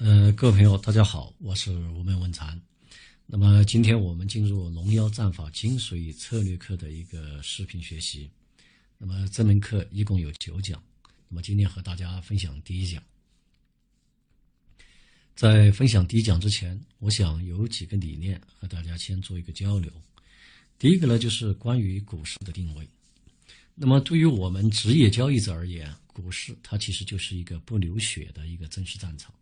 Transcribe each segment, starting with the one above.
呃，各位朋友，大家好，我是吴门文禅。那么今天我们进入《龙妖战法精髓策略课》的一个视频学习。那么这门课一共有九讲。那么今天和大家分享第一讲。在分享第一讲之前，我想有几个理念和大家先做一个交流。第一个呢，就是关于股市的定位。那么对于我们职业交易者而言，股市它其实就是一个不流血的一个真实战场。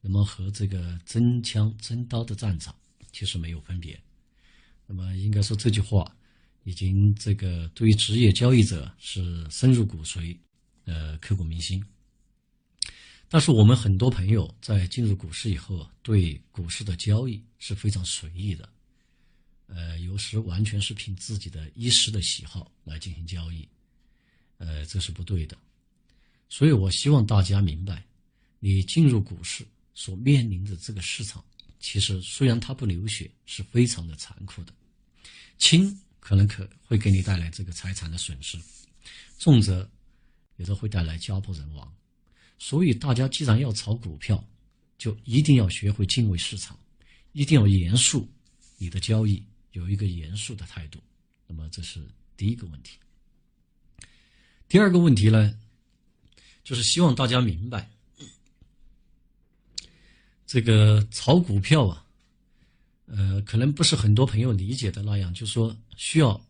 那么和这个真枪真刀的战场其实没有分别。那么应该说这句话已经这个对于职业交易者是深入骨髓，呃，刻骨铭心。但是我们很多朋友在进入股市以后，对股市的交易是非常随意的，呃，有时完全是凭自己的一时的喜好来进行交易，呃，这是不对的。所以我希望大家明白，你进入股市。所面临的这个市场，其实虽然它不流血，是非常的残酷的。轻可能可会给你带来这个财产的损失，重则有的会带来家破人亡。所以大家既然要炒股票，就一定要学会敬畏市场，一定要严肃你的交易，有一个严肃的态度。那么这是第一个问题。第二个问题呢，就是希望大家明白。这个炒股票啊，呃，可能不是很多朋友理解的那样，就说需要，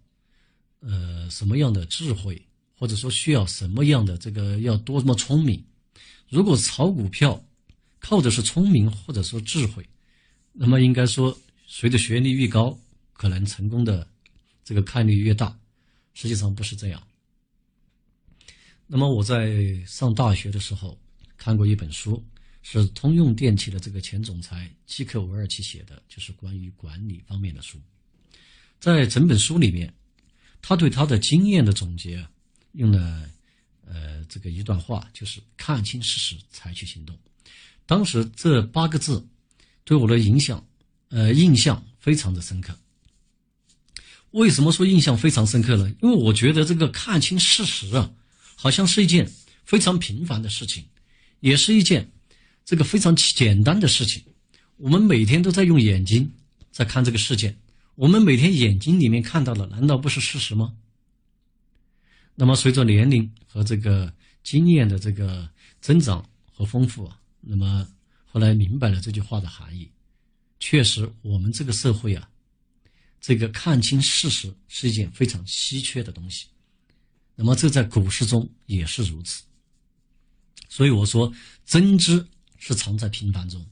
呃，什么样的智慧，或者说需要什么样的这个要多么聪明。如果炒股票靠的是聪明或者说智慧，那么应该说随着学历越高，可能成功的这个概率越大。实际上不是这样。那么我在上大学的时候看过一本书。是通用电气的这个前总裁基克维尔奇写的，就是关于管理方面的书。在整本书里面，他对他的经验的总结，用了呃这个一段话，就是看清事实，采取行动。当时这八个字对我的影响，呃印象非常的深刻。为什么说印象非常深刻呢？因为我觉得这个看清事实啊，好像是一件非常平凡的事情，也是一件。这个非常简单的事情，我们每天都在用眼睛在看这个世界，我们每天眼睛里面看到的，难道不是事实吗？那么随着年龄和这个经验的这个增长和丰富啊，那么后来明白了这句话的含义，确实我们这个社会啊，这个看清事实是一件非常稀缺的东西，那么这在股市中也是如此，所以我说真知。是藏在平凡中。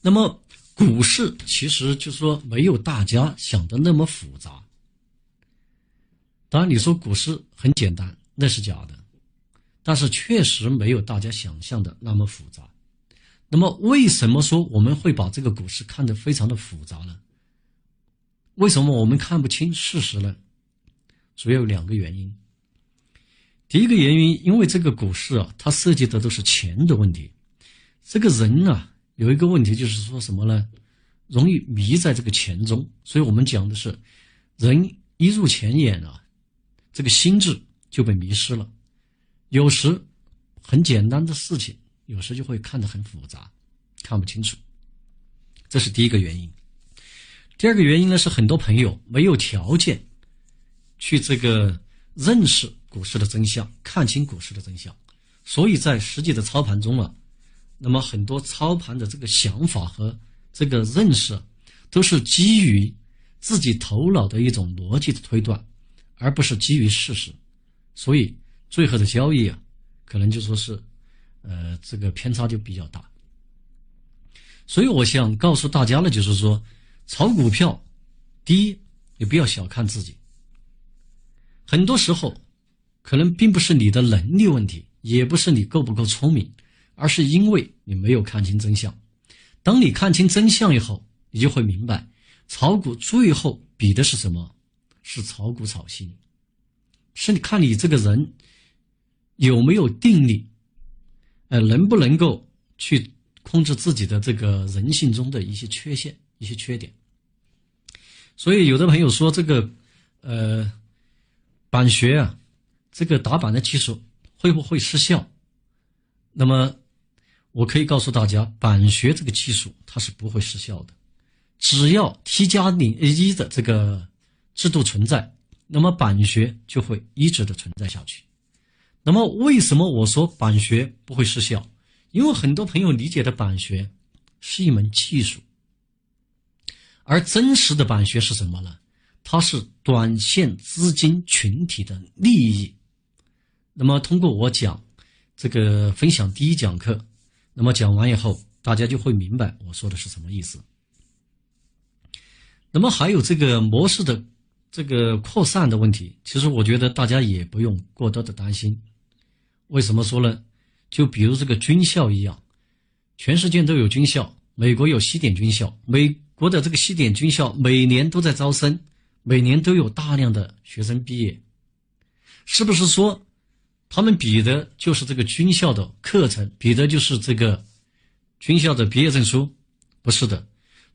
那么，股市其实就是说没有大家想的那么复杂。当然，你说股市很简单，那是假的，但是确实没有大家想象的那么复杂。那么，为什么说我们会把这个股市看得非常的复杂呢？为什么我们看不清事实呢？主要有两个原因。第一个原因，因为这个股市啊，它涉及的都是钱的问题。这个人啊，有一个问题就是说什么呢？容易迷在这个钱中。所以我们讲的是，人一入钱眼啊，这个心智就被迷失了。有时很简单的事情，有时就会看得很复杂，看不清楚。这是第一个原因。第二个原因呢，是很多朋友没有条件去这个认识。股市的真相，看清股市的真相，所以在实际的操盘中啊，那么很多操盘的这个想法和这个认识，都是基于自己头脑的一种逻辑的推断，而不是基于事实，所以最后的交易啊，可能就说是，呃，这个偏差就比较大。所以我想告诉大家呢，就是说，炒股票，第一，你不要小看自己，很多时候。可能并不是你的能力问题，也不是你够不够聪明，而是因为你没有看清真相。当你看清真相以后，你就会明白，炒股最后比的是什么？是炒股炒新，是你看你这个人有没有定力，呃，能不能够去控制自己的这个人性中的一些缺陷、一些缺点。所以，有的朋友说这个，呃，板学啊。这个打板的技术会不会失效？那么，我可以告诉大家，板学这个技术它是不会失效的，只要 T 加零一的这个制度存在，那么板学就会一直的存在下去。那么为什么我说板学不会失效？因为很多朋友理解的板学是一门技术，而真实的板学是什么呢？它是短线资金群体的利益。那么通过我讲这个分享第一讲课，那么讲完以后，大家就会明白我说的是什么意思。那么还有这个模式的这个扩散的问题，其实我觉得大家也不用过多的担心。为什么说呢？就比如这个军校一样，全世界都有军校，美国有西点军校，美国的这个西点军校每年都在招生，每年都有大量的学生毕业，是不是说他们比的就是这个军校的课程，比的就是这个军校的毕业证书？不是的，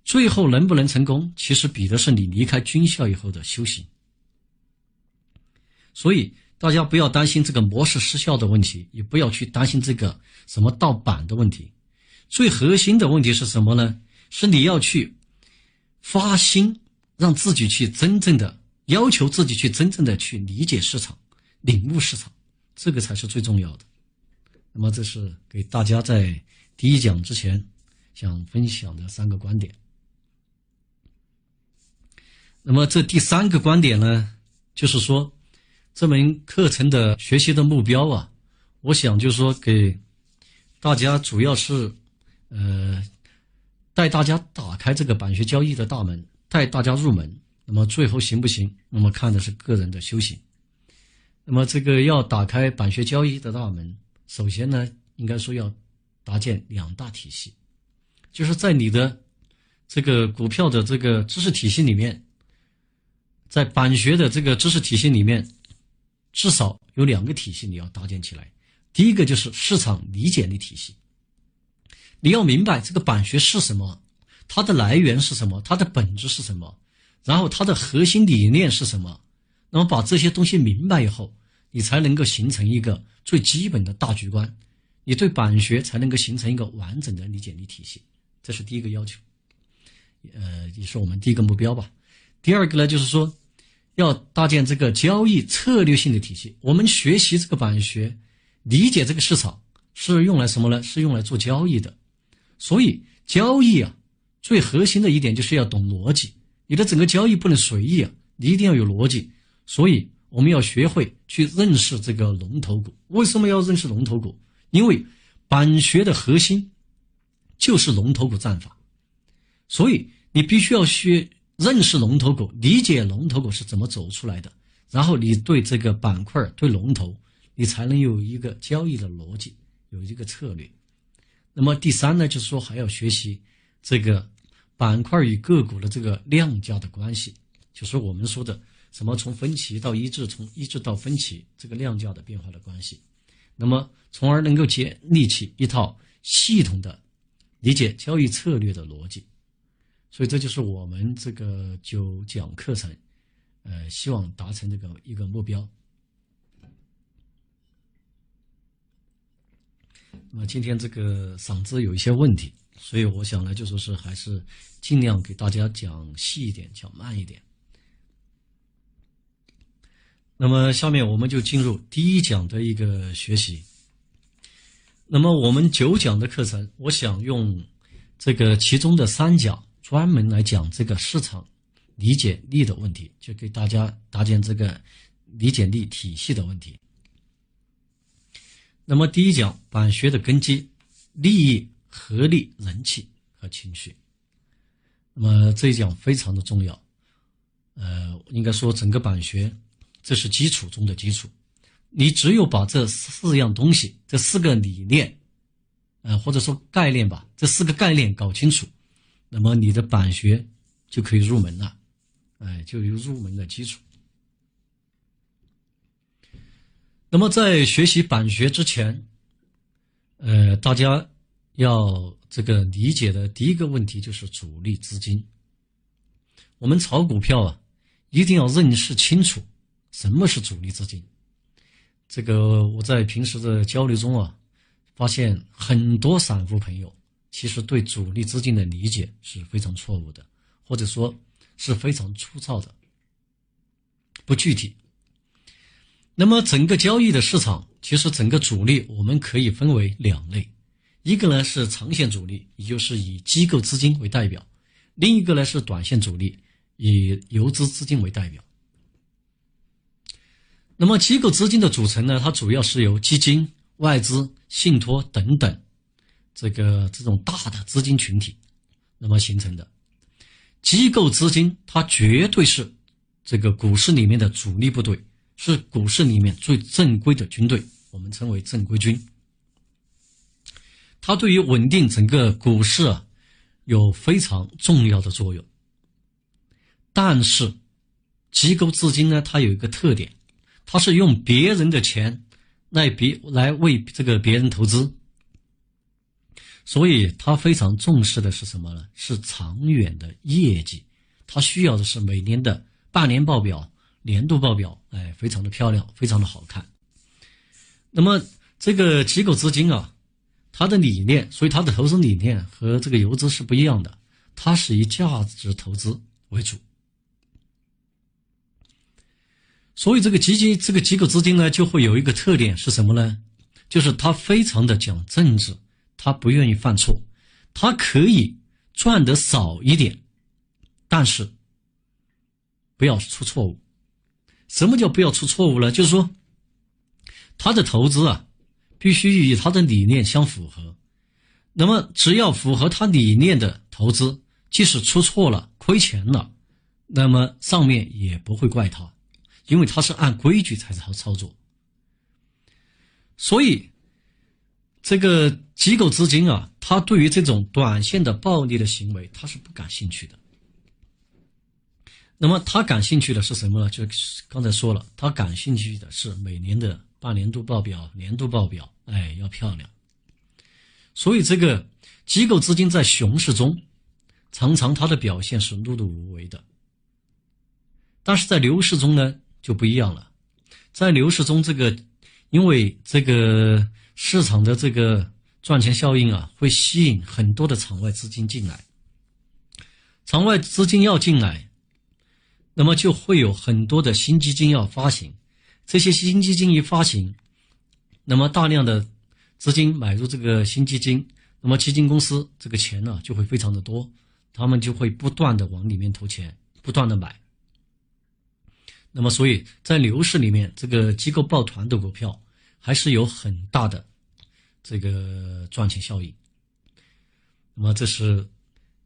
最后能不能成功，其实比的是你离开军校以后的修行。所以。大家不要担心这个模式失效的问题，也不要去担心这个什么盗版的问题。最核心的问题是什么呢？是你要去发心，让自己去真正的要求自己去真正的去理解市场、领悟市场，这个才是最重要的。那么，这是给大家在第一讲之前想分享的三个观点。那么，这第三个观点呢，就是说。这门课程的学习的目标啊，我想就是说给大家主要是，呃，带大家打开这个板学交易的大门，带大家入门。那么最后行不行？那么看的是个人的修行。那么这个要打开板学交易的大门，首先呢，应该说要搭建两大体系，就是在你的这个股票的这个知识体系里面，在板学的这个知识体系里面。至少有两个体系你要搭建起来，第一个就是市场理解力体系。你要明白这个板学是什么，它的来源是什么，它的本质是什么，然后它的核心理念是什么。那么把这些东西明白以后，你才能够形成一个最基本的大局观，你对板学才能够形成一个完整的理解力体系。这是第一个要求，呃，也是我们第一个目标吧。第二个呢，就是说。要搭建这个交易策略性的体系。我们学习这个板学，理解这个市场是用来什么呢？是用来做交易的。所以交易啊，最核心的一点就是要懂逻辑。你的整个交易不能随意啊，你一定要有逻辑。所以我们要学会去认识这个龙头股。为什么要认识龙头股？因为板学的核心就是龙头股战法。所以你必须要学。认识龙头股，理解龙头股是怎么走出来的，然后你对这个板块、对龙头，你才能有一个交易的逻辑，有一个策略。那么第三呢，就是说还要学习这个板块与个股的这个量价的关系，就是我们说的什么从分歧到一致，从一致到分歧这个量价的变化的关系。那么从而能够建立起一套系统的理解交易策略的逻辑。所以这就是我们这个九讲课程，呃，希望达成这个一个目标。那么今天这个嗓子有一些问题，所以我想呢，就说是还是尽量给大家讲细一点，讲慢一点。那么下面我们就进入第一讲的一个学习。那么我们九讲的课程，我想用这个其中的三讲。专门来讲这个市场理解力的问题，就给大家搭建这个理解力体系的问题。那么第一讲板学的根基：利益、合力、人气和情绪。那么这一讲非常的重要，呃，应该说整个板学这是基础中的基础。你只有把这四样东西、这四个理念，呃，或者说概念吧，这四个概念搞清楚。那么你的板学就可以入门了，哎，就有入门的基础。那么在学习板学之前，呃，大家要这个理解的第一个问题就是主力资金。我们炒股票啊，一定要认识清楚什么是主力资金。这个我在平时的交流中啊，发现很多散户朋友其实对主力资金的理解是非常错误的，或者说是非常粗糙的，不具体。那么整个交易的市场，其实整个主力我们可以分为两类，一个呢是长线主力，也就是以机构资金为代表；另一个呢是短线主力，以游资资金为代表。那么机构资金的组成呢，它主要是由基金。外资、信托等等，这个这种大的资金群体，那么形成的机构资金，它绝对是这个股市里面的主力部队，是股市里面最正规的军队，我们称为正规军。它对于稳定整个股市啊，有非常重要的作用。但是，机构资金呢，它有一个特点，他是用别人的钱。来别来为这个别人投资，所以他非常重视的是什么呢？是长远的业绩，他需要的是每年的半年报表、年度报表，哎，非常的漂亮，非常的好看。那么这个机构资金啊，它的理念，所以它的投资理念和这个游资是不一样的，它是以价值投资为主。所以这个基金，这个机构资金呢，就会有一个特点是什么呢？就是他非常的讲政治，他不愿意犯错，他可以赚得少一点，但是不要出错误。什么叫不要出错误呢？就是说，他的投资啊，必须与他的理念相符合。那么，只要符合他理念的投资，即使出错了、亏钱了，那么上面也不会怪他。因为他是按规矩才操操作，所以这个机构资金啊，他对于这种短线的暴利的行为，他是不感兴趣的。那么他感兴趣的是什么呢？就刚才说了，他感兴趣的是每年的半年度报表、年度报表，哎，要漂亮。所以这个机构资金在熊市中，常常它的表现是碌碌无为的，但是在牛市中呢？就不一样了，在牛市中，这个因为这个市场的这个赚钱效应啊，会吸引很多的场外资金进来。场外资金要进来，那么就会有很多的新基金要发行。这些新基金一发行，那么大量的资金买入这个新基金，那么基金公司这个钱呢就会非常的多，他们就会不断的往里面投钱，不断的买。那么，所以在牛市里面，这个机构抱团的股票还是有很大的这个赚钱效应。那么，这是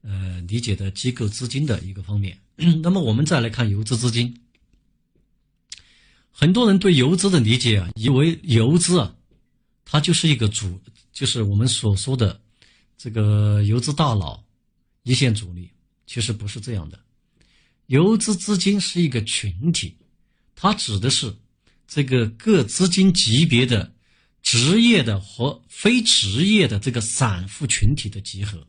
呃理解的机构资金的一个方面。那么，我们再来看游资资金。很多人对游资的理解啊，以为游资啊，它就是一个主，就是我们所说的这个游资大佬、一线主力，其实不是这样的。游资资金是一个群体，它指的是这个各资金级别的职业的和非职业的这个散户群体的集合。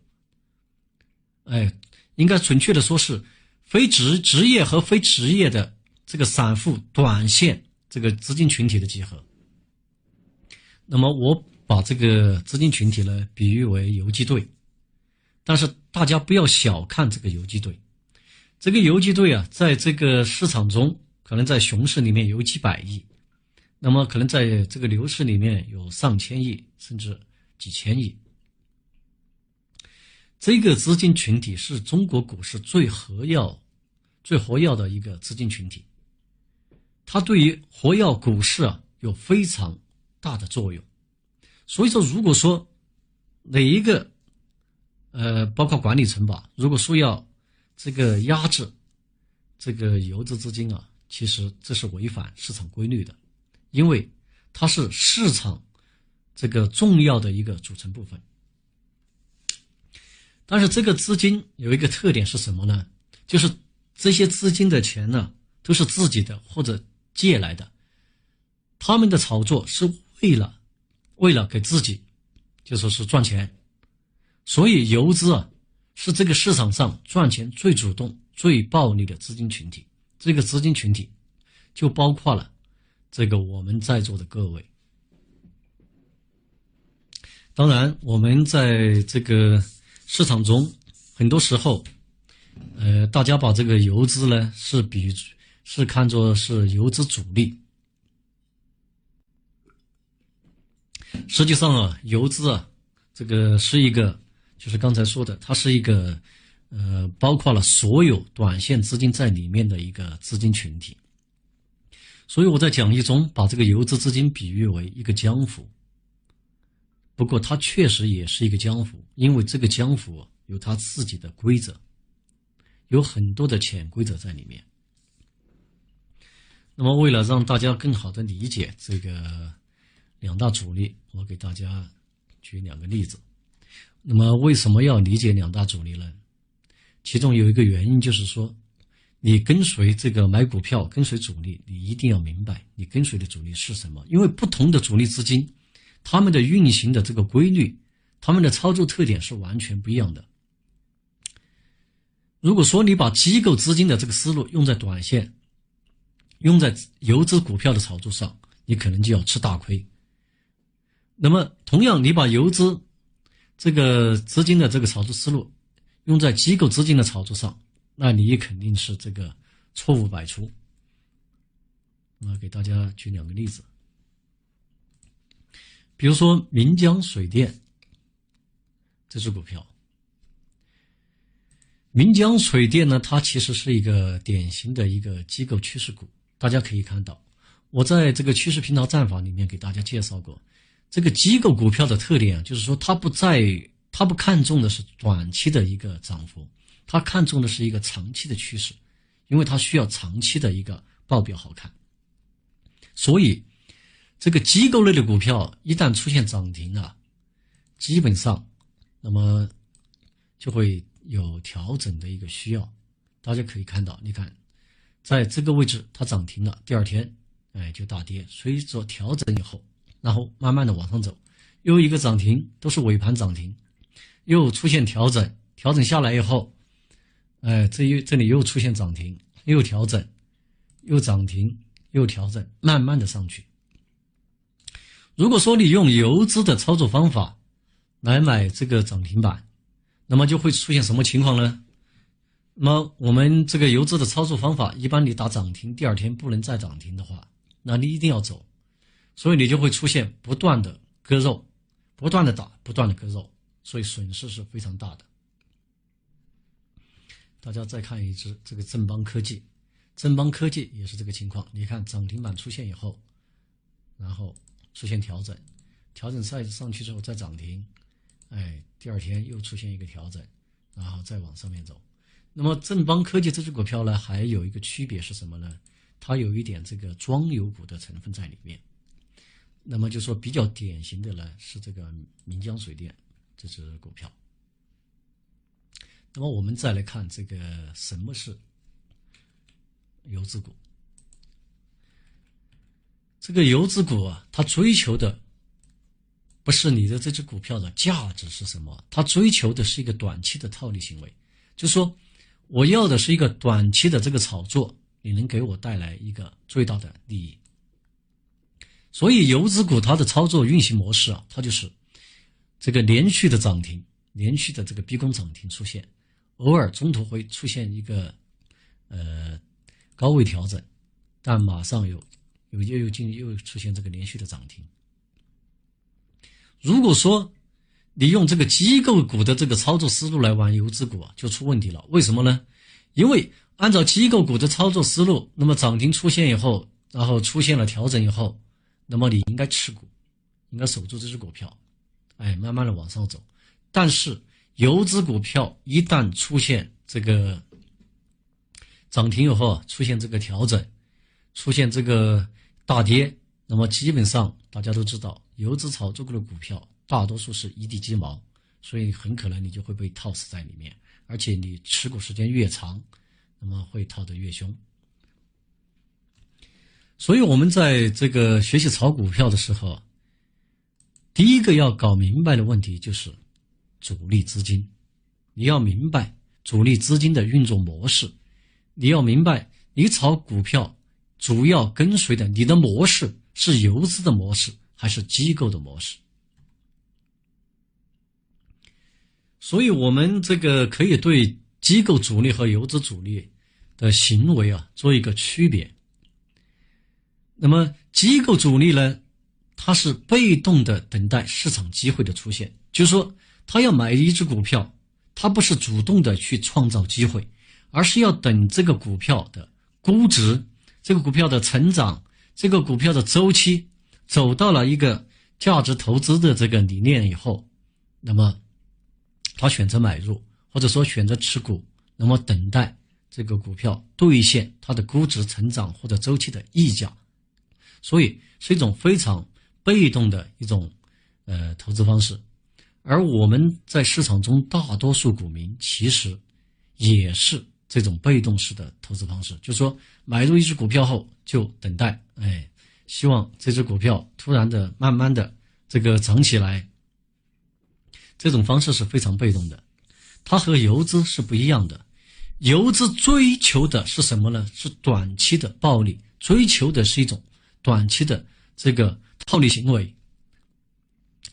哎，应该准确的说是非职职业和非职业的这个散户短线这个资金群体的集合。那么我把这个资金群体呢比喻为游击队，但是大家不要小看这个游击队。这个游击队啊，在这个市场中，可能在熊市里面有几百亿，那么可能在这个牛市里面有上千亿，甚至几千亿。这个资金群体是中国股市最活跃、最活跃的一个资金群体，它对于活跃股市啊有非常大的作用。所以说，如果说哪一个，呃，包括管理层吧，如果说要。这个压制这个游资资金啊，其实这是违反市场规律的，因为它是市场这个重要的一个组成部分。但是这个资金有一个特点是什么呢？就是这些资金的钱呢都是自己的或者借来的，他们的炒作是为了为了给自己就说是赚钱，所以游资啊。是这个市场上赚钱最主动、最暴利的资金群体。这个资金群体就包括了这个我们在座的各位。当然，我们在这个市场中，很多时候，呃，大家把这个游资呢是比是看作是游资主力。实际上啊，游资啊，这个是一个，就是刚才说的，它是一个，呃，包括了所有短线资金在里面的一个资金群体。所以我在讲义中把这个游资资金比喻为一个江湖。不过它确实也是一个江湖，因为这个江湖有它自己的规则，有很多的潜规则在里面。那么为了让大家更好的理解这个两大主力，我给大家举两个例子。那么为什么要理解两大主力呢？其中有一个原因就是说。你跟随这个买股票，跟随主力，你一定要明白你跟随的主力是什么。因为不同的主力资金，他们的运行的这个规律，他们的操作特点是完全不一样的。如果说你把机构资金的这个思路用在短线，用在游资股票的炒作上，你可能就要吃大亏。那么，同样你把游资这个资金的这个炒作思路用在机构资金的炒作上，那你肯定是这个错误百出。我给大家举两个例子，比如说岷江水电这只股票。岷江水电呢，它其实是一个典型的一个机构趋势股。大家可以看到，我在这个趋势频道战法里面给大家介绍过，这个机构股票的特点啊，就是说它不在，它不看重的是短期的一个涨幅。它看重的是一个长期的趋势，因为它需要长期的一个报表好看。所以，这个机构类的股票一旦出现涨停啊，基本上，那么就会有调整的一个需要。大家可以看到，你看，在这个位置它涨停了，第二天，哎，就大跌。随着调整以后，然后慢慢的往上走，又一个涨停，都是尾盘涨停，又出现调整，调整下来以后。哎，这又这里又出现涨停，又调整，又涨停，又调整，慢慢的上去。如果说你用游资的操作方法来买这个涨停板，那么就会出现什么情况呢？那么我们这个游资的操作方法，一般你打涨停，第二天不能再涨停的话，那你一定要走，所以你就会出现不断的割肉，不断的打，不断的割肉，所以损失是非常大的。大家再看一只这个正邦科技，正邦科技也是这个情况。你看涨停板出现以后，然后出现调整，调整赛上去之后再涨停，哎，第二天又出现一个调整，然后再往上面走。那么正邦科技这只股票呢，还有一个区别是什么呢？它有一点这个庄油股的成分在里面。那么就说比较典型的呢是这个岷江水电这只股票。那么我们再来看这个什么是游资股？这个游资股啊，它追求的不是你的这只股票的价值是什么，它追求的是一个短期的套利行为，就说我要的是一个短期的这个炒作，你能给我带来一个最大的利益。所以游资股它的操作运行模式啊，它就是这个连续的涨停，连续的这个逼宫涨停出现。偶尔中途会出现一个，呃，高位调整，但马上又又又又进又出现这个连续的涨停。如果说你用这个机构股的这个操作思路来玩游资股啊，就出问题了。为什么呢？因为按照机构股的操作思路，那么涨停出现以后，然后出现了调整以后，那么你应该持股，应该守住这只股票，哎，慢慢的往上走。但是。游资股票一旦出现这个涨停以后，出现这个调整，出现这个大跌，那么基本上大家都知道，游资炒作过的股票大多数是一地鸡毛，所以很可能你就会被套死在里面，而且你持股时间越长，那么会套得越凶。所以我们在这个学习炒股票的时候，第一个要搞明白的问题就是。主力资金，你要明白主力资金的运作模式，你要明白你炒股票主要跟随的你的模式是游资的模式还是机构的模式。所以我们这个可以对机构主力和游资主力的行为啊做一个区别。那么机构主力呢，它是被动的等待市场机会的出现，就是说，他要买一只股票，他不是主动的去创造机会，而是要等这个股票的估值、这个股票的成长、这个股票的周期走到了一个价值投资的这个理念以后，那么。他选择买入，或者说选择持股，那么等待这个股票兑现它的估值成长或者周期的溢价，所以是一种非常被动的一种呃投资方式。而我们在市场中大多数股民其实也是这种被动式的投资方式，就是说买入一只股票后就等待，哎，希望这只股票突然的慢慢的这个涨起来。这种方式是非常被动的，它和游资是不一样的。游资追求的是什么呢？是短期的暴利，追求的是一种短期的这个套利行为。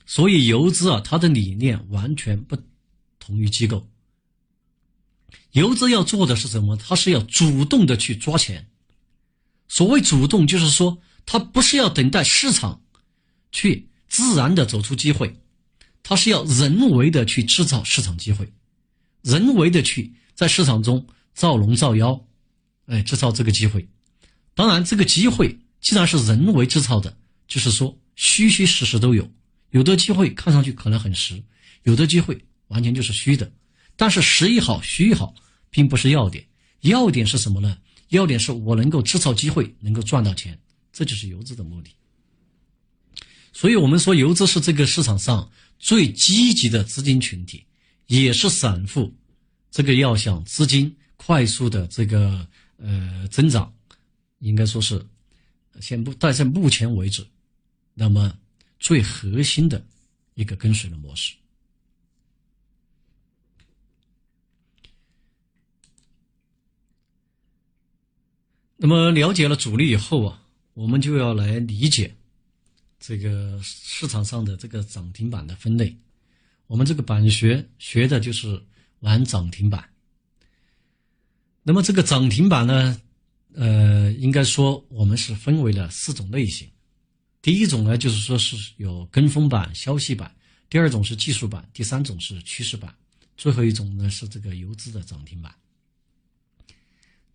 所以游资啊，它的理念完全不同于机构。游资要做的是什么？它是要主动的去抓钱。所谓主动，就是说它不是要等待市场去自然的走出机会。它是要人为的去制造市场机会，人为的去在市场中造龙造妖，哎，制造这个机会。当然，这个机会既然是人为制造的，就是说虚虚实实都有。有的机会看上去可能很实，有的机会完全就是虚的。但是实也好，虚也好，并不是要点。要点是什么呢？要点是我能够制造机会，能够赚到钱，这就是游资的目的。所以我们说，游资是这个市场上。最积极的资金群体，也是散户，这个要想资金快速的这个呃增长，应该说是先不，但在目前为止，那么最核心的一个跟随的模式。那么了解了主力以后啊，我们就要来理解。这个市场上的这个涨停板的分类，我们这个板学学的就是玩涨停板。那么这个涨停板呢，呃，应该说我们是分为了四种类型。第一种呢，就是说是有跟风板、消息板；第二种是技术板；第三种是趋势板；最后一种呢是这个游资的涨停板。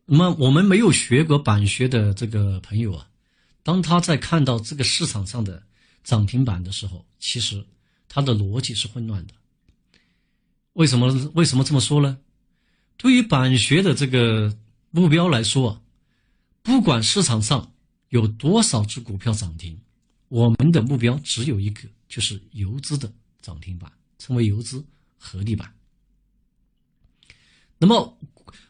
那么我们没有学过板学的这个朋友啊。当他在看到这个市场上的涨停板的时候，其实他的逻辑是混乱的。为什么？为什么这么说呢？对于板学的这个目标来说，不管市场上有多少只股票涨停，我们的目标只有一个，就是游资的涨停板，称为游资合力板。那么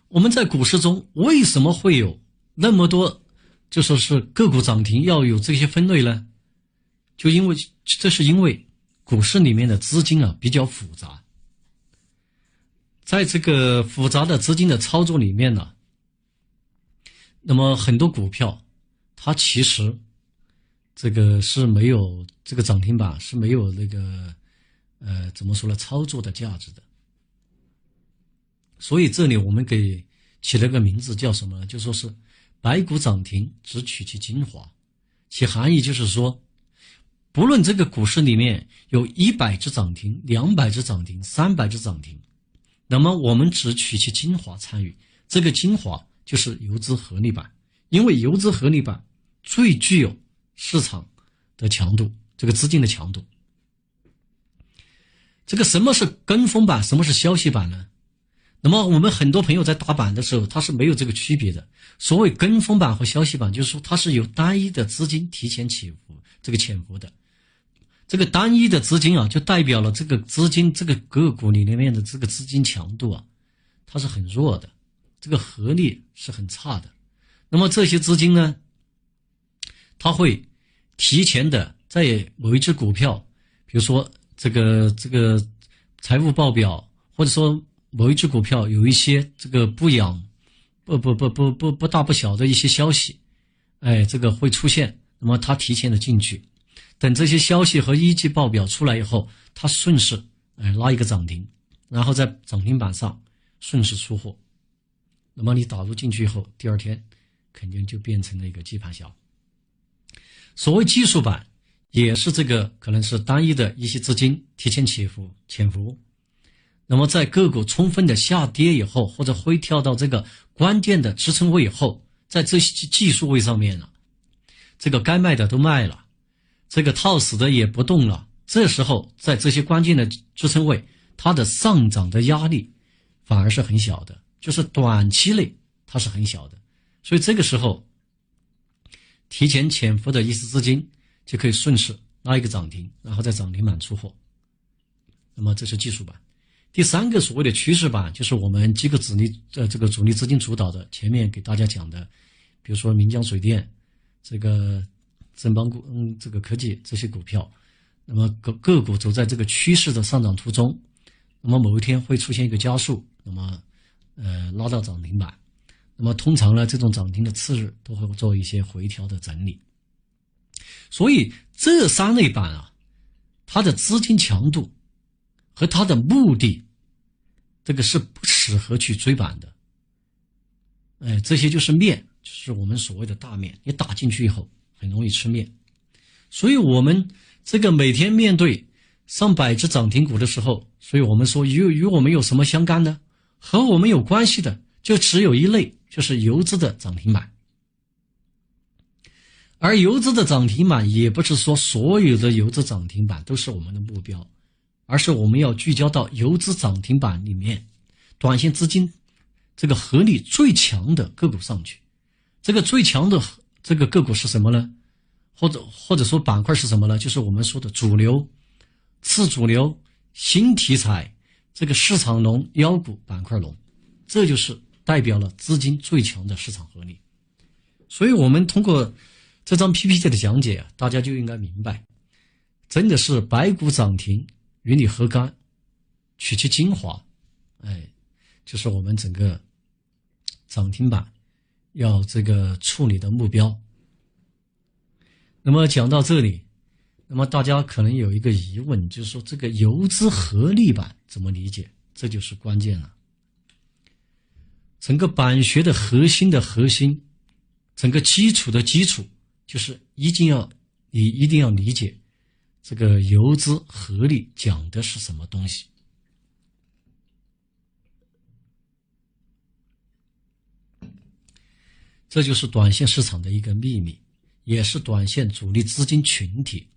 我们在股市中为什么会有那么多？就说是个股涨停要有这些分类呢，就因为这是因为股市里面的资金啊比较复杂，在这个复杂的资金的操作里面呢，那么很多股票它其实这个是没有这个涨停板是没有那个呃怎么说呢操作的价值的，所以这里我们给起了个名字叫什么呢？就说是。白股涨停只取其精华，其含义就是说，不论这个股市里面有一百只涨停、两百只涨停、三百只涨停，那么我们只取其精华参与。这个精华就是游资合力板，因为游资合力板最具有市场的强度，这个资金的强度。这个什么是跟风板，什么是消息板呢？那么我们很多朋友在打板的时候，他是没有这个区别的。所谓跟风板和消息板，就是说它是有单一的资金提前起伏，这个潜伏的。这个单一的资金啊，就代表了这个资金这个个股里面的这个资金强度啊，它是很弱的，这个合力是很差的。那么这些资金呢，它会提前的在某一只股票，比如说这个这个财务报表，或者说。某一只股票有一些这个不养、不不不不不不大不小的一些消息，哎，这个会出现，那么他提前的进去，等这些消息和一季报表出来以后，他顺势哎拉一个涨停，然后在涨停板上顺势出货，那么你导入进去以后，第二天肯定就变成了一个接盘侠。所谓技术板，也是这个可能是单一的一些资金提前潜伏潜伏，那么在个股充分的下跌以后，或者回调到这个关键的支撑位以后，在这些技术位上面了，这个该卖的都卖了，这个套死的也不动了。这时候，在这些关键的支撑位，它的上涨的压力反而是很小的，就是短期内它是很小的。所以这个时候，提前潜伏的一丝资金就可以顺势拉一个涨停，然后在涨停板出货。那么这是技术板。第三个所谓的趋势板，就是我们机构主力呃这个主力资金主导的，前面给大家讲的，比如说岷江水电，这个正邦股嗯这个科技这些股票。那么个个股走在这个趋势的上涨途中，那么某一天会出现一个加速，那么呃拉到涨停板，那么通常呢这种涨停的次日都会做一些回调的整理。所以这三类板啊，它的资金强度和它的目的，这个是不适合去追板的。哎，这些就是面，就是我们所谓的大面，你打进去以后很容易吃面，所以我们。这个每天面对上百只涨停股的时候，所以我们说与与我们有什么相干呢？和我们有关系的就只有一类，就是游资的涨停板。而游资的涨停板也不是说所有的游资涨停板都是我们的目标，而是我们要聚焦到游资涨停板里面，短线资金这个合力最强的个股上去。这个最强的这个个股是什么呢？或者或者说板块是什么呢？就是我们说的主流、次主流、新题材，这个市场龙、妖股板块龙，这就是代表了资金最强的市场合力。所以，我们通过这张 PPT 的讲解啊，大家就应该明白，真的是白股涨停与你何干？取其精华，哎，就是我们整个涨停板要这个处理的目标。那么讲到这里，那么大家可能有一个疑问，就是说这个游资合力板怎么理解？这就是关键了。整个板学的核心的核心，整个基础的基础，就是一定要你一定要理解这个游资合力讲的是什么东西。这就是短线市场的一个秘密。也是短线主力资金群体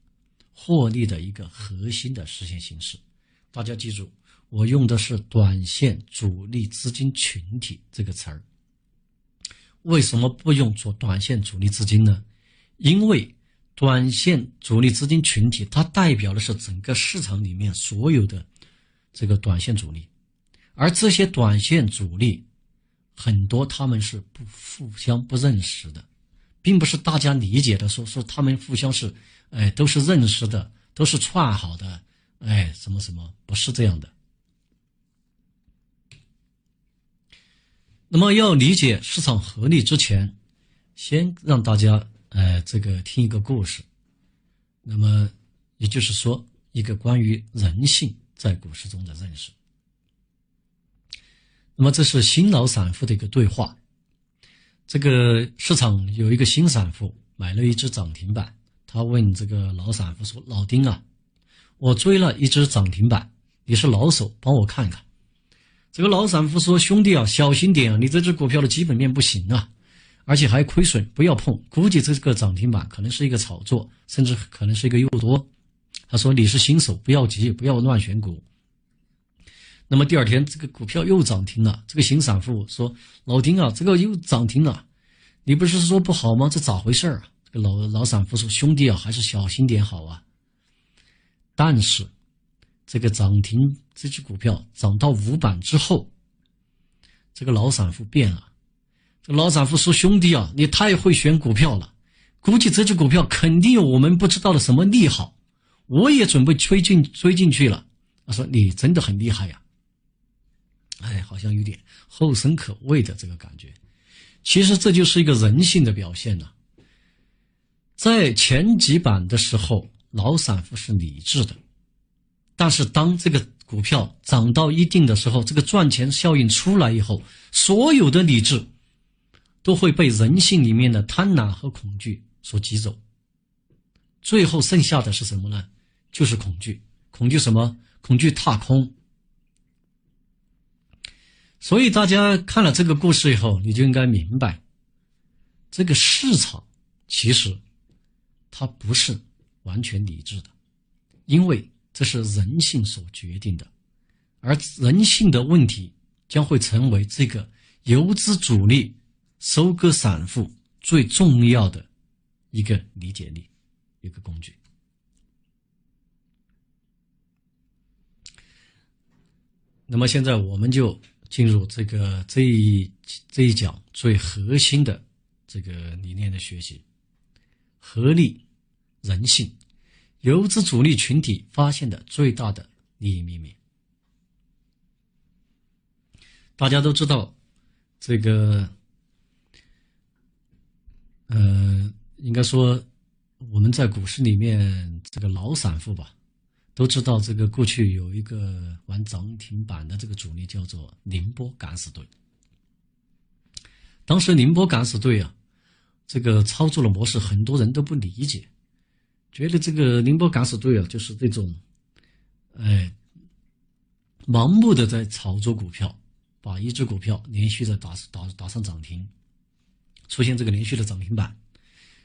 获利的一个核心的实现形式。大家记住，我用的是“短线主力资金群体”这个词儿。为什么不用做短线主力资金呢？因为短线主力资金群体它代表的是整个市场里面所有的这个短线主力，而这些短线主力很多他们是不互相不认识的。并不是大家理解的说说他们互相是，哎，都是认识的，都是串好的，哎，什么什么，不是这样的。那么要理解市场合力之前，先让大家，哎，这个听一个故事。那么也就是说，一个关于人性在股市中的认识。那么这是新老散户的一个对话。这个市场有一个新散户买了一只涨停板，他问这个老散户说：“老丁啊，我追了一只涨停板，你是老手，帮我看看。”这个老散户说：“兄弟啊，小心点啊，你这只股票的基本面不行啊，而且还亏损，不要碰。估计这个涨停板可能是一个炒作，甚至可能是一个诱多。”他说：“你是新手，不要急，不要乱选股。”那么第二天，这个股票又涨停了。这个新散户说：“老丁啊，这个又涨停了，你不是说不好吗？这咋回事啊？”这个老老散户说：“兄弟啊，还是小心点好啊。”但是，这个涨停这只股票涨到五板之后，这个老散户变了。这个老散户说：“兄弟啊，你太会选股票了，估计这只股票肯定有我们不知道的什么利好，我也准备追进追进去了。”他说：“你真的很厉害呀。”哎，好像有点后生可畏的这个感觉。其实这就是一个人性的表现呢。在前几板的时候，老散户是理智的，但是当这个股票涨到一定的时候，这个赚钱效应出来以后，所有的理智都会被人性里面的贪婪和恐惧所挤走，最后剩下的是什么呢？就是恐惧，恐惧什么？恐惧踏空。所以大家看了这个故事以后，你就应该明白，这个市场其实它不是完全理智的，因为。这是人性所决定的，而人性的问题将会成为这个游资主力收割散户最重要的一个理解力，一个工具。那么现在我们就进入这个这一这一讲最核心的这个理念的学习，合力人性。游资主力群体发现的最大的利益秘密。大家都知道，这个，呃，应该说我们在股市里面这个老散户吧，都知道这个过去有一个玩涨停板的这个主力叫做宁波敢死队。当时宁波敢死队啊，这个操作的模式很多人都不理解。觉得这个宁波敢死队啊，就是这种，哎，盲目的在炒作股票，把一只股票连续的打打打上涨停，出现这个连续的涨停板，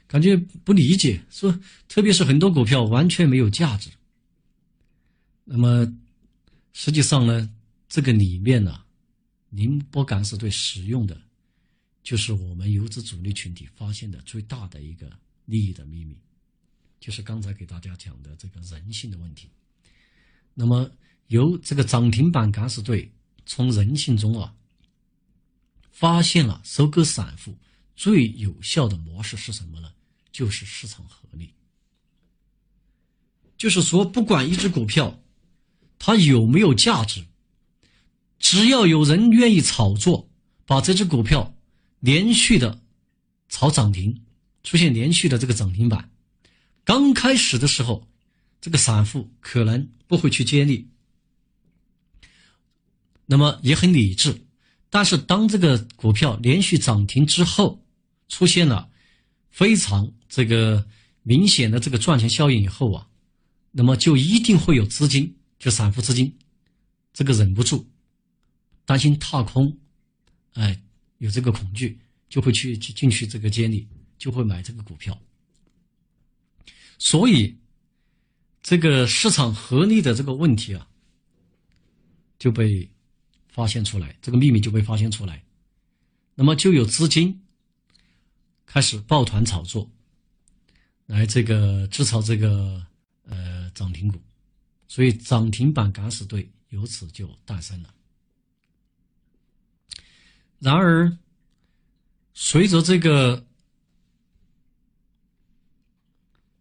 感觉不理解，说特别是很多股票完全没有价值。那么实际上呢，这个里面呢，宁波敢死队使用的，就是我们游资主力群体发现的最大的一个利益的秘密。就是刚才给大家讲的这个人性的问题。那么，由这个涨停板敢死队从人性中啊，发现了收割散户最有效的模式是什么呢？就是市场合力。就是说，不管一只股票它有没有价值，只要有人愿意炒作，把这只股票连续的炒涨停，出现连续的这个涨停板。刚开始的时候，这个散户可能不会去接力，那么也很理智。但是当这个股票连续涨停之后，出现了非常这个明显的这个赚钱效应以后啊，那么就一定会有资金，就散户资金，这个忍不住，担心踏空，哎，有这个恐惧，就会去去进去这个接力，就会买这个股票。所以，这个市场合力的这个问题啊，就被发现出来，这个秘密就被发现出来，那么就有资金开始抱团炒作，来这个制造这个呃涨停股，所以涨停板敢死队由此就诞生了。然而，随着这个。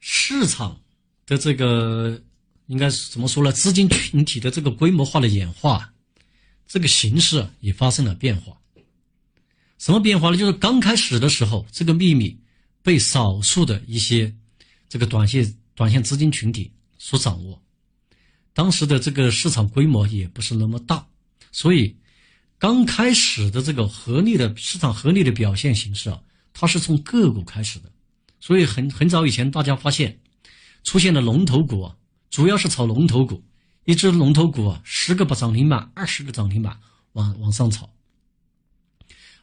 市场的这个应该怎么说呢？资金群体的这个规模化的演化，这个形式也发生了变化。什么变化呢？就是刚开始的时候，这个秘密被少数的一些这个短线短线资金群体所掌握。当时的这个市场规模也不是那么大，所以刚开始的这个合力的市场合力的表现形式啊，它是从个股开始的。所以很很早以前，大家发现出现了龙头股啊，主要是炒龙头股，一只龙头股啊，十个不涨停板，二十个涨停板往往上炒。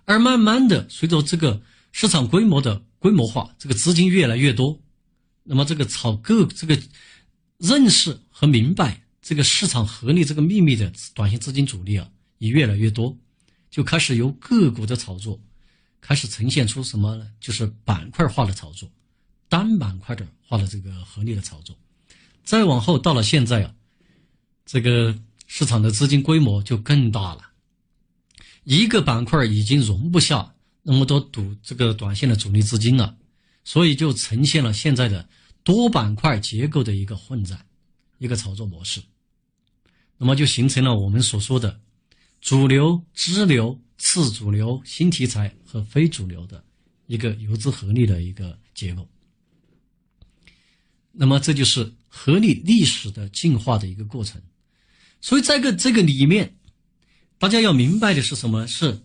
而慢慢的，随着这个市场规模的规模化，这个资金越来越多，那么这个炒个这个认识和明白这个市场合力这个秘密的短线资金主力啊，也越来越多，就开始由个股的炒作。开始呈现出什么呢？就是板块化的炒作，单板块的化的这个合力的炒作。再往后到了现在啊，这个市场的资金规模就更大了，一个板块已经容不下那么多赌这个短线的主力资金了，所以就呈现了现在的多板块结构的一个混战，一个炒作模式。那么就形成了我们所说的主流、支流。次主流、新题材和非主流的一个游资合力的一个结构。那么，这就是合力历史的进化的一个过程。所以这个这个里面，大家要明白的是什么？是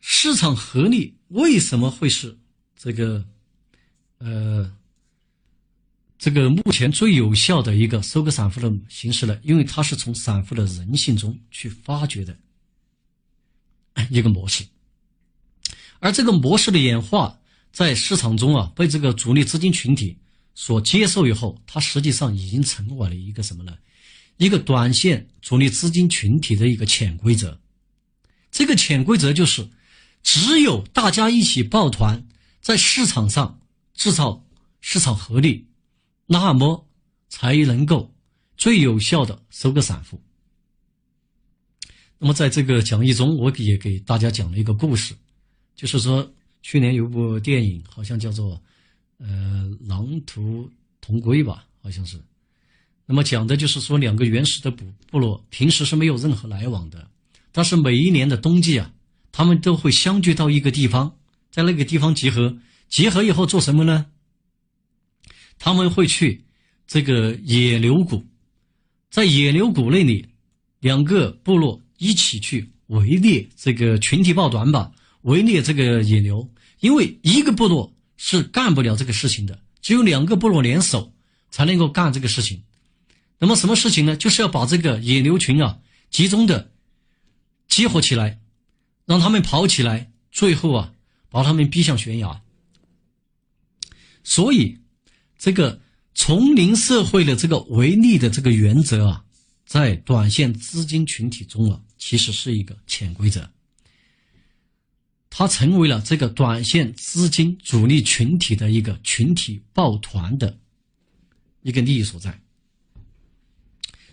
市场合力为什么会是这个呃这个目前最有效的一个收割散户的形式呢？因为它是从散户的人性中去发掘的一个模式，而这个模式的演化在市场中啊，被这个主力资金群体所接受以后，它实际上已经成为了一个什么呢？一个短线主力资金群体的一个潜规则，这个潜规则就是，只有大家一起抱团，在市场上制造市场合力，那么才能够最有效的收割散户。那么在这个讲义中，我也给大家讲了一个故事，就是说去年有部电影，好像叫做《呃狼图同归》吧，好像是。那么讲的就是说，两个原始的部部落平时是没有任何来往的，但是每一年的冬季啊，他们都会相聚到一个地方，在那个地方集合。集合以后做什么呢？他们会去这个野牛谷，在野牛谷那里，两个部落一起去围猎这个群体抱团吧，围猎这个野牛。因为一个部落是干不了这个事情的，只有两个部落联手才能够干这个事情。那么什么事情呢？就是要把这个野牛群啊集中的激活起来，让他们跑起来，最后啊把他们逼向悬崖。所以，这个丛林社会的这个唯利的这个原则啊，在短线资金群体中啊，其实是一个潜规则。它成为了这个短线资金主力群体的一个群体抱团的一个利益所在。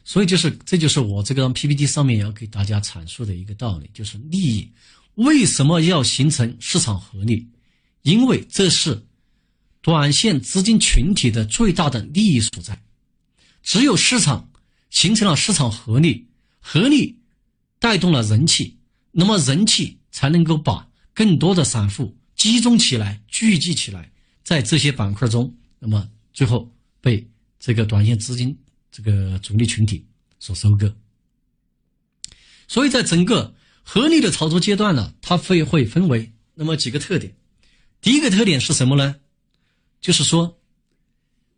所以就是，这就是我这个 PPT 上面要给大家阐述的一个道理，就是利益为什么要形成市场合力？因为这是短线资金群体的最大的利益所在。只有市场形成了市场合力，合力带动了人气，那么人气才能够把更多的散户集中起来、聚集起来，在这些板块中，那么最后被这个短线资金。这个主力群体所收割，所以在整个合力的操作阶段呢，它会会分为那么几个特点。第一个特点是什么呢？就是说，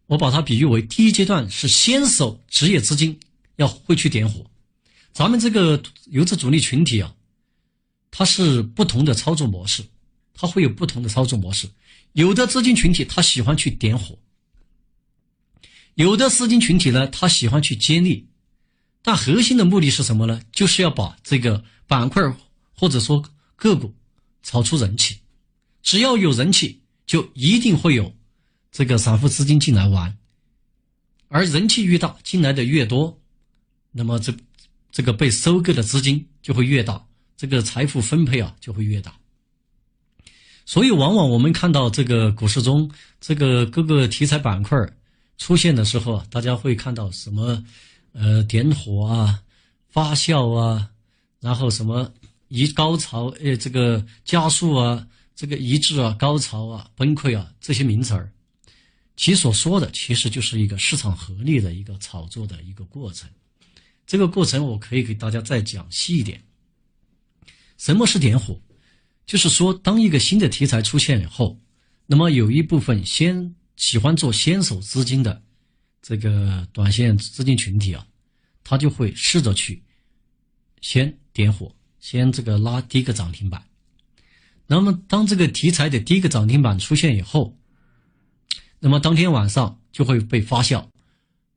我把它比喻为第一阶段是先手职业资金要会去点火。咱们这个游资主力群体啊，它是不同的操作模式，它会有不同的操作模式。有的资金群体他喜欢去点火。有的资金群体呢，他喜欢去接力，但核心的目的是什么呢？就是要把这个板块或者说个股炒出人气。只要有人气，就一定会有这个散户资金进来玩，而人气越大，进来的越多，那么这这个被收割的资金就会越大，这个财富分配啊就会越大。所以，往往我们看到这个股市中这个各个题材板块。出现的时候啊，大家会看到什么？呃，点火啊，发酵啊，然后什么一高潮，呃，这个加速啊，这个一致啊，高潮啊，崩溃啊，这些名词儿，其所说的其实就是一个市场合力的一个炒作的一个过程。这个过程我可以给大家再讲细一点。什么是点火？就是说，当一个新的题材出现以后，那么有一部分先。喜欢做先手资金的这个短线资金群体啊，他就会试着去先点火，先这个拉第一个涨停板。那么当这个题材的第一个涨停板出现以后，那么当天晚上就会被发酵。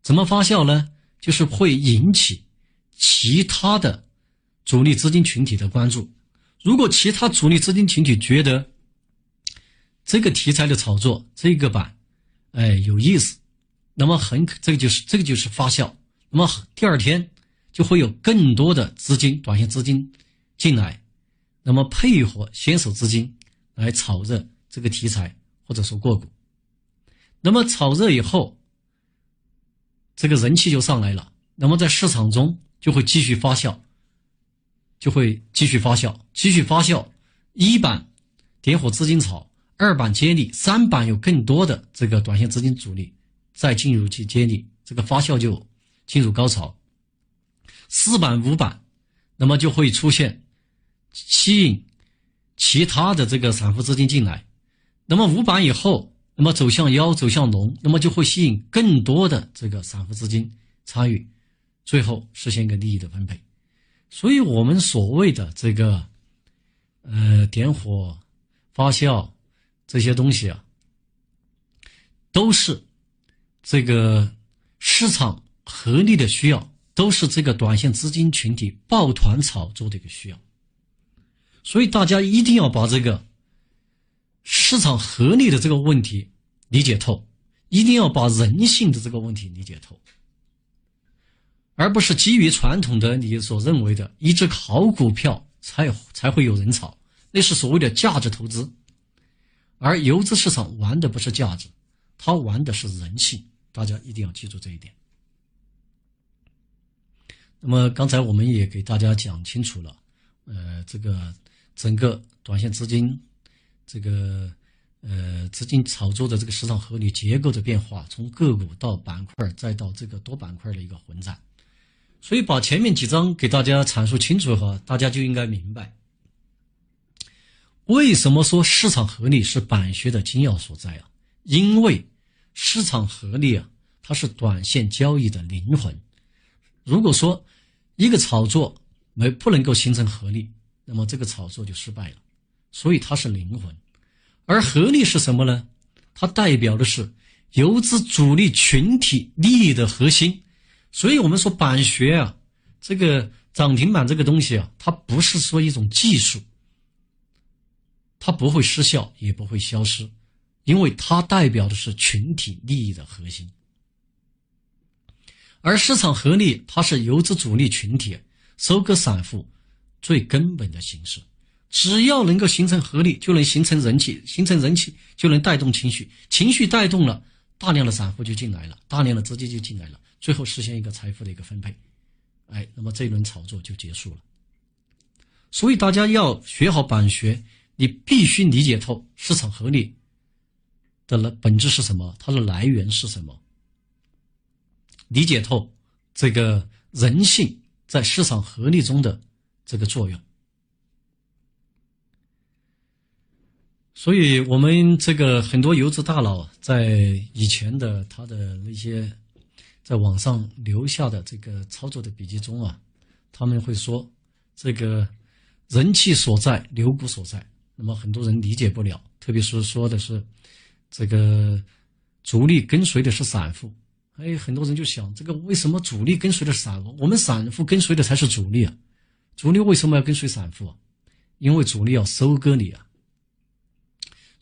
怎么发酵呢？就是会引起其他的主力资金群体的关注。如果其他主力资金群体觉得这个题材的炒作这个板，哎，有意思，那么很可，这个就是这个就是发酵，那么第二天就会有更多的资金，短线资金进来，那么配合先手资金来炒热这个题材或者说个股，那么炒热以后，这个人气就上来了，那么在市场中就会继续发酵，就会继续发酵，继续发酵，一板点火资金炒。二板接力，三板有更多的这个短线资金主力再进入去接力，这个发酵就进入高潮。四板五板，那么就会出现吸引其他的这个散户资金进来。那么五板以后，那么走向妖，走向龙，那么就会吸引更多的这个散户资金参与，最后实现一个利益的分配。所以，我们所谓的这个呃点火发酵这些东西啊，都是这个市场合力的需要。都是这个短线资金群体抱团炒作的一个需要，所以大家一定要把这个市场合理的这个问题理解透，一定要把人性的这个问题理解透，而不是基于传统的你所认为的一只好股票才才会有人炒，那是所谓的价值投资，而游资市场玩的不是价值，它玩的是人性，大家一定要记住这一点。那么刚才我们也给大家讲清楚了，呃，这个整个短线资金，这个呃资金炒作的这个市场合理结构的变化，从个股到板块，再到这个多板块的一个混战，所以把前面几章给大家阐述清楚的话，大家就应该明白，为什么说市场合理是板学的精要所在啊？因为市场合理啊，它是短线交易的灵魂。如果说一个炒作没不能够形成合力，那么这个炒作就失败了。所以它是灵魂，而合力是什么呢？它代表的是游资主力群体利益的核心。所以我们说板学啊，这个涨停板这个东西啊，它不是说一种技术，它不会失效，也不会消失，因为它代表的是群体利益的核心。而市场合力，它是游资主力群体收割散户最根本的形式。只要能够形成合力，就能形成人气，形成人气就能带动情绪，情绪带动了大量的散户就进来了，大量的资金就进来了，最后实现一个财富的一个分配。哎，那么这一轮炒作就结束了。所以大家要学好板学，你必须理解透市场合力的本质是什么，它的来源是什么。理解透这个人性在市场合力中的这个作用，所以我们这个很多游资大佬在以前的他的那些在网上留下的这个操作的笔记中啊，他们会说这个人气所在，牛股所在。那么很多人理解不了，特别是说的是这个主力跟随的是散户。哎，很多人就想，这个为什么主力跟随的散户？我们散户跟随的才是主力啊！主力为什么要跟随散户？因为主力要收割你啊！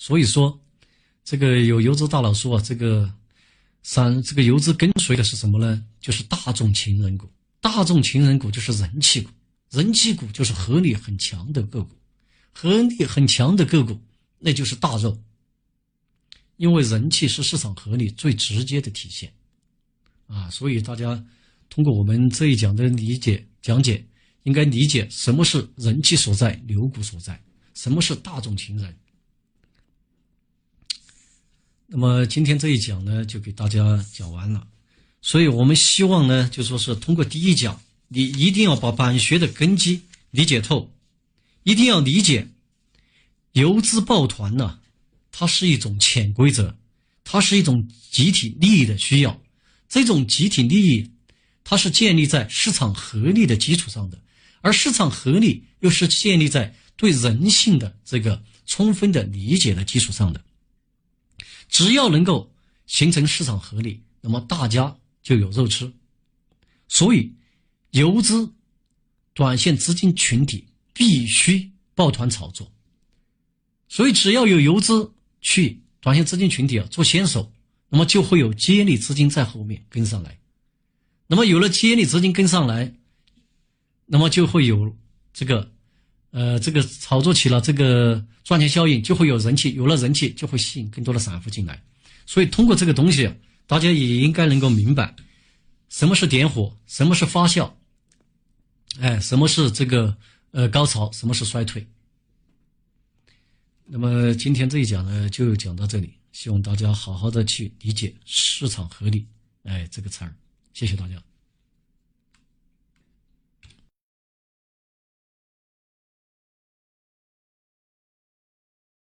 所以说，这个有游资大佬说啊，这个三这个游资跟随的是什么呢？就是大众情人股。大众情人股就是人气股，人气股就是合力很强的个股，合力很强的个股那就是大肉，因为人气是市场合力最直接的体现。啊，所以大家通过我们这一讲的理解讲解，应该理解什么是人气所在、牛股所在，什么是大众情人。那么今天这一讲呢，就给大家讲完了。所以我们希望呢，就说是通过第一讲，你一定要把板学的根基理解透，一定要理解游资抱团呢，它是一种潜规则，它是一种集体利益的需要。这种集体利益，它是建立在市场合力的基础上的，而市场合力又是建立在对人性的这个充分的理解的基础上的。只要能够形成市场合力，那么大家就有肉吃。所以，游资、短线资金群体必须抱团炒作。所以，只要有游资去短线资金群体啊做先手。那么就会有接力资金在后面跟上来，那么有了接力资金跟上来，那么就会有这个，呃，这个炒作起了这个赚钱效应，就会有人气，有了人气就会吸引更多的散户进来。所以通过这个东西，大家也应该能够明白，什么是点火，什么是发酵，哎，什么是这个呃高潮，什么是衰退。那么今天这一讲呢，就讲到这里。希望大家好好的去理解“市场合理”哎这个词儿，谢谢大家。